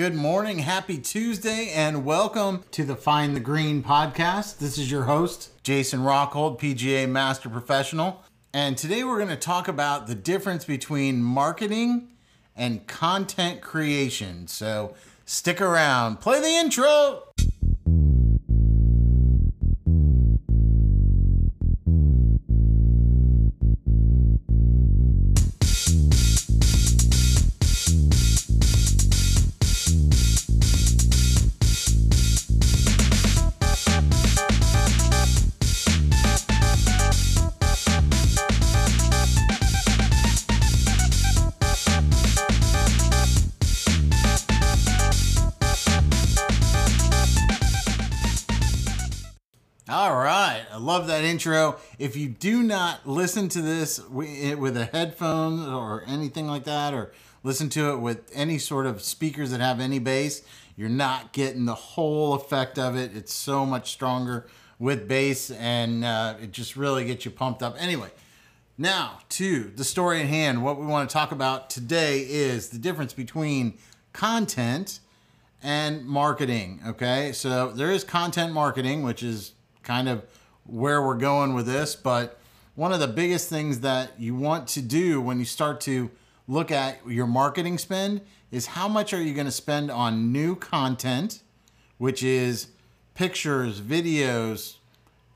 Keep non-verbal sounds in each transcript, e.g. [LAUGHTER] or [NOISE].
Good morning, happy Tuesday, and welcome to the Find the Green podcast. This is your host, Jason Rockhold, PGA Master Professional. And today we're going to talk about the difference between marketing and content creation. So stick around, play the intro. Intro. If you do not listen to this with a headphone or anything like that, or listen to it with any sort of speakers that have any bass, you're not getting the whole effect of it. It's so much stronger with bass, and uh, it just really gets you pumped up. Anyway, now to the story at hand. What we want to talk about today is the difference between content and marketing. Okay, so there is content marketing, which is kind of where we're going with this. But one of the biggest things that you want to do when you start to look at your marketing spend is how much are you going to spend on new content, which is pictures, videos,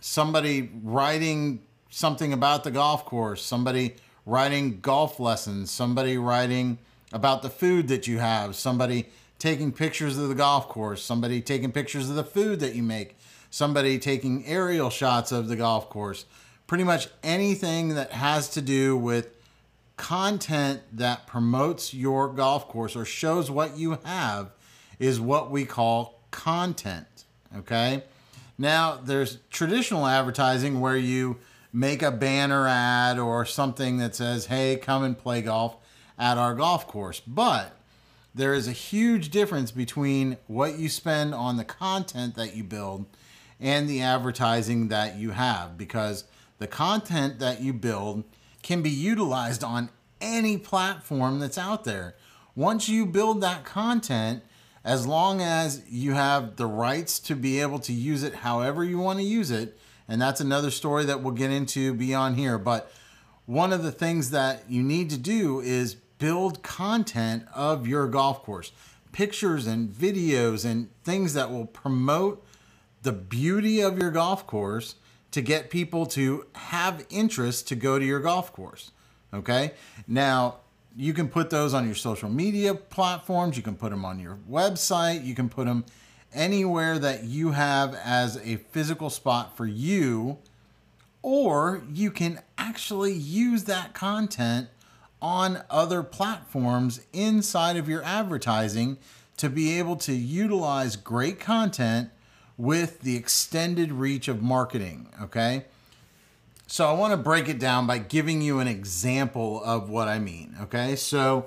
somebody writing something about the golf course, somebody writing golf lessons, somebody writing about the food that you have, somebody taking pictures of the golf course, somebody taking pictures of the food that you make, somebody taking aerial shots of the golf course. Pretty much anything that has to do with content that promotes your golf course or shows what you have is what we call content. Okay. Now, there's traditional advertising where you make a banner ad or something that says, hey, come and play golf at our golf course. But there is a huge difference between what you spend on the content that you build and the advertising that you have because the content that you build can be utilized on any platform that's out there. Once you build that content, as long as you have the rights to be able to use it however you want to use it, and that's another story that we'll get into beyond here. But one of the things that you need to do is build content of your golf course, pictures and videos and things that will promote the beauty of your golf course to get people to have interest to go to your golf course. Okay. Now, you can put those on your social media platforms, you can put them on your website, you can put them anywhere that you have as a physical spot for you, or you can actually use that content on other platforms inside of your advertising to be able to utilize great content with the extended reach of marketing. Okay. So I want to break it down by giving you an example of what I mean. Okay. So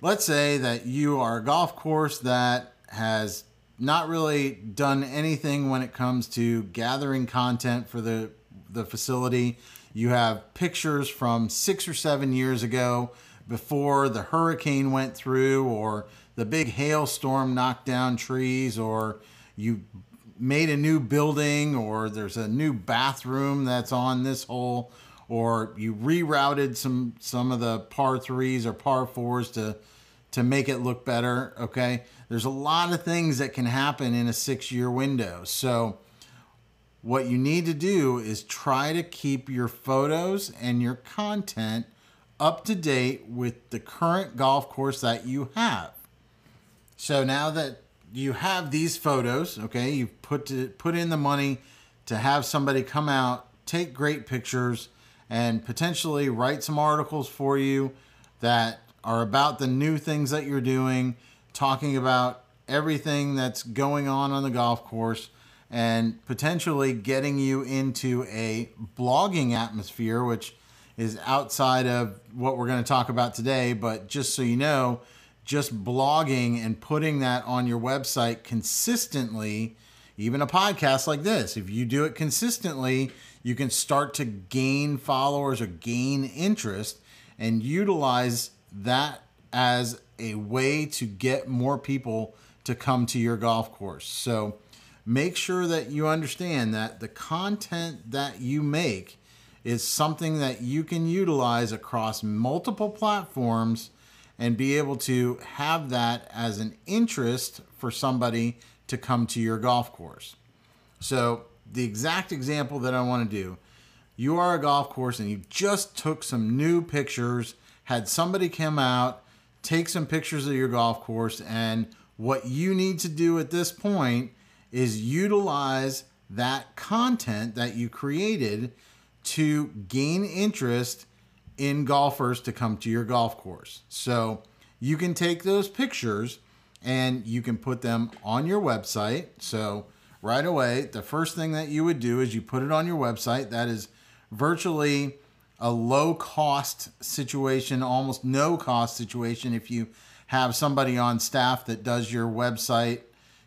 let's say that you are a golf course that has not really done anything when it comes to gathering content for the, the facility. You have pictures from six or seven years ago before the hurricane went through or the big hailstorm knocked down trees or you made a new building or there's a new bathroom that's on this hole or you rerouted some some of the par 3s or par 4s to to make it look better okay? There's a lot of things that can happen in a 6 year window. So what you need to do is try to keep your photos and your content up to date with the current golf course that you have. So now that you have these photos, okay? You've put to, put in the money to have somebody come out, take great pictures, and potentially write some articles for you that are about the new things that you're doing, talking about everything that's going on on the golf course, and potentially getting you into a blogging atmosphere, which is outside of what we're going to talk about today. But just so you know, just blogging and putting that on your website consistently, even a podcast like this, if you do it consistently, you can start to gain followers or gain interest and utilize that as a way to get more people to come to your golf course. So make sure that you understand that the content that you make is something that you can utilize across multiple platforms and be able to have that as an interest for somebody to come to your golf course. So, the exact example that I want to do you are a golf course and you just took some new pictures, had somebody come out, take some pictures of your golf course, and what you need to do at this point is utilize that content that you created to gain interest in golfers to come to your golf course. So you can take those pictures and you can put them on your website. So right away, the first thing that you would do is you put it on your website. That is virtually a low cost situation, almost no cost situation. If you have somebody on staff that does your website,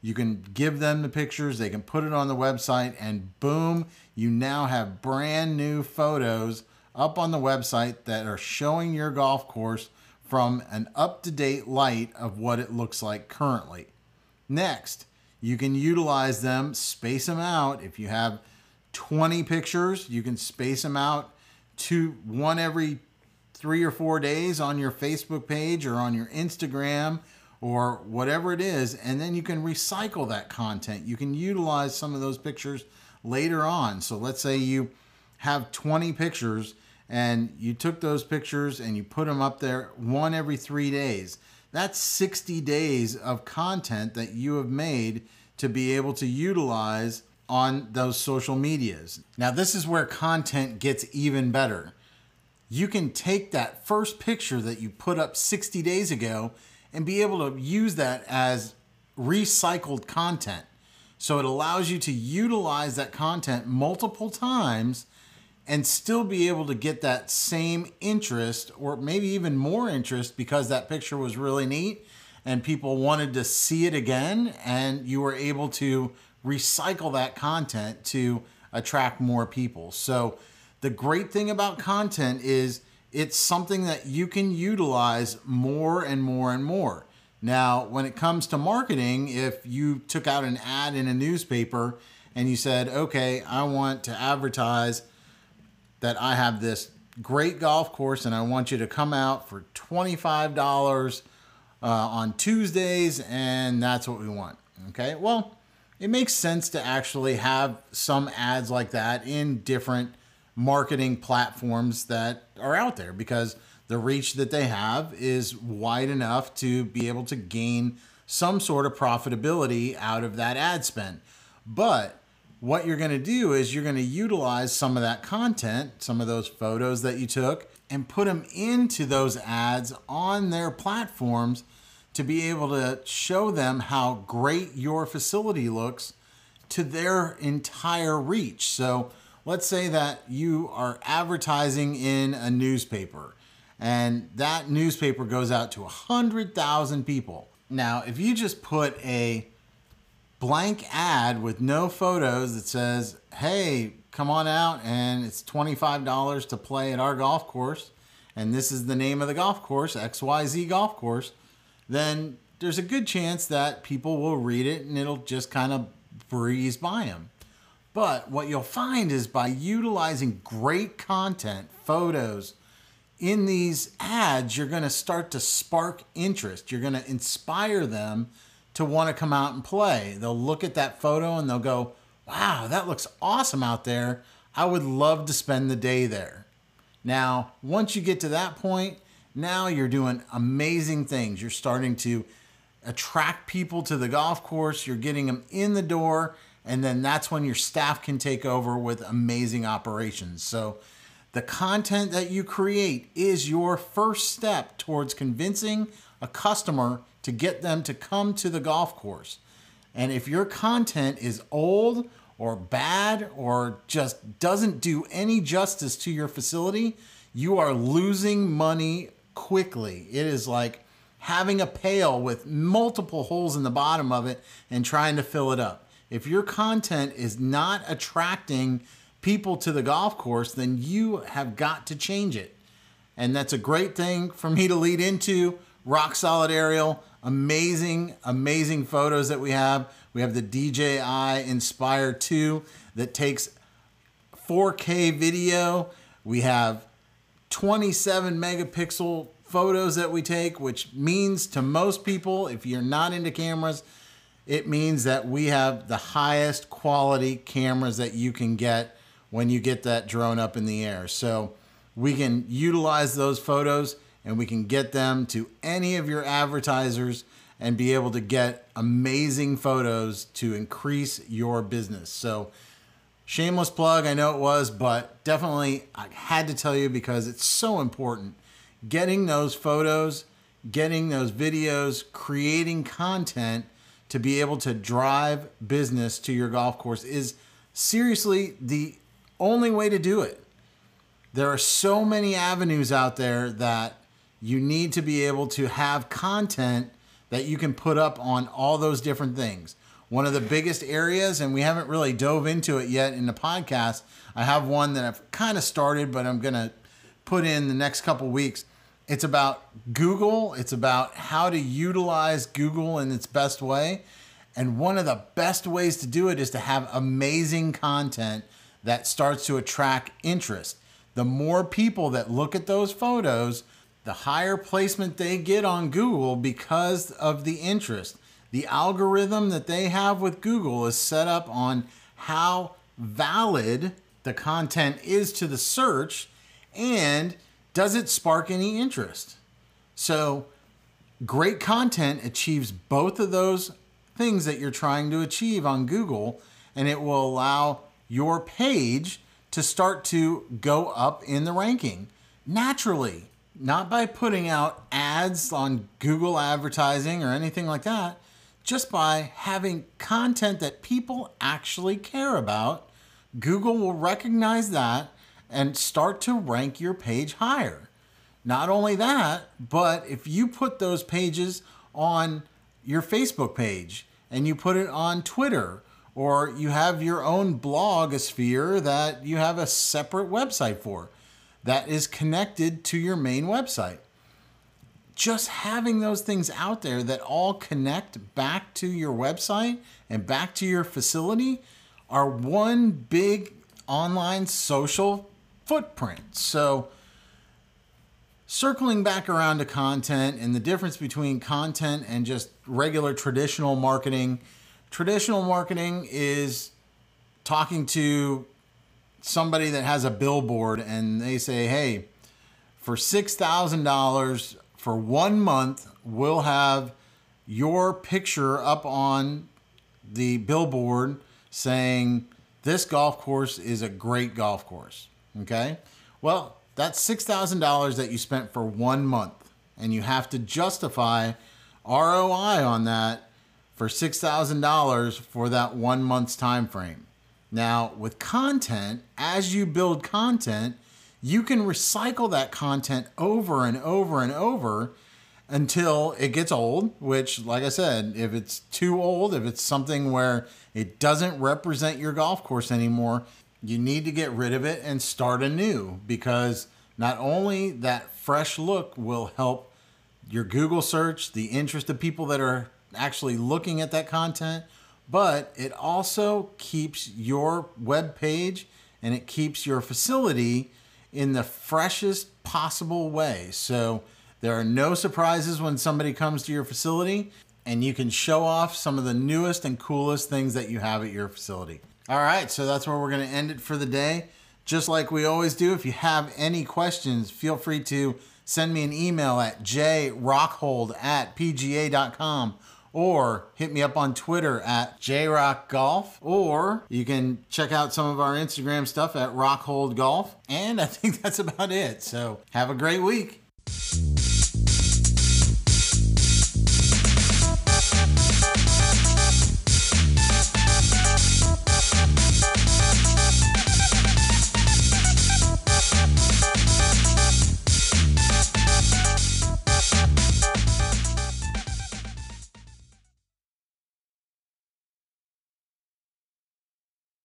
you can give them the pictures, they can put it on the website, and boom, you now have brand new photos up on the website that are showing your golf course from an up to date light of what it looks like currently. Next, you can utilize them, space them out. If you have 20 pictures, you can space them out to one every three or four days on your Facebook page or on your Instagram or whatever it is. And then you can recycle that content. You can utilize some of those pictures later on. So let's say you have 20 pictures and you took those pictures and you put them up there one every three days. That's 60 days of content that you have made to be able to utilize on those social medias. Now, this is where content gets even better. You can take that first picture that you put up 60 days ago and be able to use that as recycled content. So it allows you to utilize that content multiple times and still be able to get that same interest or maybe even more interest because that picture was really neat and people wanted to see it again and you were able to recycle that content to attract more people. So the great thing about content is it's something that you can utilize more and more and more. Now, when it comes to marketing, if you took out an ad in a newspaper and you said, okay, I want to advertise that I have this great golf course and I want you to come out for $25 uh, on Tuesdays, and that's what we want. Okay, well, it makes sense to actually have some ads like that in different marketing platforms that are out there because the reach that they have is wide enough to be able to gain some sort of profitability out of that ad spend. But what you're going to do is you're going to utilize some of that content, some of those photos that you took, and put them into those ads on their platforms to be able to show them how great your facility looks to their entire reach. So let's say that you are advertising in a newspaper and that newspaper goes out to 100,000 people. Now, if you just put a blank ad with no photos that says, hey, come on out and it's $25 to play at our golf course, and this is the name of the golf course, XYZ Golf Course then there's a good chance that people will read it and it'll just kind of breeze by them. But what you'll find is by utilizing great content, photos, in these ads, you're going to start to spark interest. You're going to inspire them to want to come out and play. They'll look at that photo and they'll go, wow, that looks awesome out there. I would love to spend the day there. Now, once you get to that point, now you're doing amazing things. You're starting to attract people to the golf course, you're getting them in the door, and then that's when your staff can take over with amazing operations. So, the content that you create is your first step towards convincing a customer to get them to come to the golf course. And if your content is old or bad or just doesn't do any justice to your facility, you are losing money quickly. It is like having a pail with multiple holes in the bottom of it and trying to fill it up. If your content is not attracting people to the golf course, then you have got to change it. And that's a great thing for me to lead into rock solid aerial, amazing, amazing photos that we have. We have the DJI Inspire 2 that takes 4K video. We have 27 megapixel photos that we take, which means to most people, if you're not into cameras, it means that we have the highest quality cameras that you can get when you get that drone up in the air. So we can utilize those photos and we can get them to any of your advertisers and be able to get amazing photos to increase your business. So shameless plug, I know it was, but definitely I had to tell you because it's so important. Getting those photos, getting those videos, creating content to be able to drive business to your golf course is seriously the only way to do it. There are so many avenues out there that you need to be able to have content that you can put up on all those different things. One of the biggest areas, and we haven't really dove into it yet in the podcast. I have one that I've kind of started, but I'm going to put in the next couple weeks. It's about Google, it's about how to utilize Google in its best way. And one of the best ways to do it is to have amazing content that starts to attract interest. The more people that look at those photos, the higher placement they get on Google because of the interest. The algorithm that they have with Google is set up on how valid the content is to the search and does it spark any interest? So, great content achieves both of those things that you're trying to achieve on Google, and it will allow your page to start to go up in the ranking naturally, not by putting out ads on Google advertising or anything like that, just by having content that people actually care about. Google will recognize that and start to rank your page higher. Not only that, but if you put those pages on your Facebook page and you put it on Twitter or you have your own blogosphere that you have a separate website for that is connected to your main website. Just having those things out there that all connect back to your website and back to your facility are one big online social footprint. So, circling back around to content and the difference between content and just regular traditional marketing Traditional marketing is talking to somebody that has a billboard and they say, hey, for $6,000 for one month, we'll have your picture up on the billboard saying, this golf course is a great golf course. Okay? Well, that's $6,000 that you spent for one month, and you have to justify ROI on that for $6,000 for that one month's time frame. Now, with content, as you build content, you can recycle that content over and over and over until it gets old, which, like I said, if it's too old, if it's something where it doesn't represent your golf course anymore, you need to get rid of it and start anew because not only that fresh look will help your Google search, the interest of people that are actually looking at that content, but it also keeps your web page and it keeps your facility in the freshest possible way. So there are no surprises when somebody comes to your facility and you can show off some of the newest and coolest things that you have at your facility. All right, so that's where we're going to end it for the day. Just like we always do, if you have any questions, feel free to send me an email at jrockhold at pga.com or hit me up on Twitter at jrockgolf, or you can check out some of our Instagram stuff at rockholdgolf. And I think [LAUGHS] that's about it. So have a great week.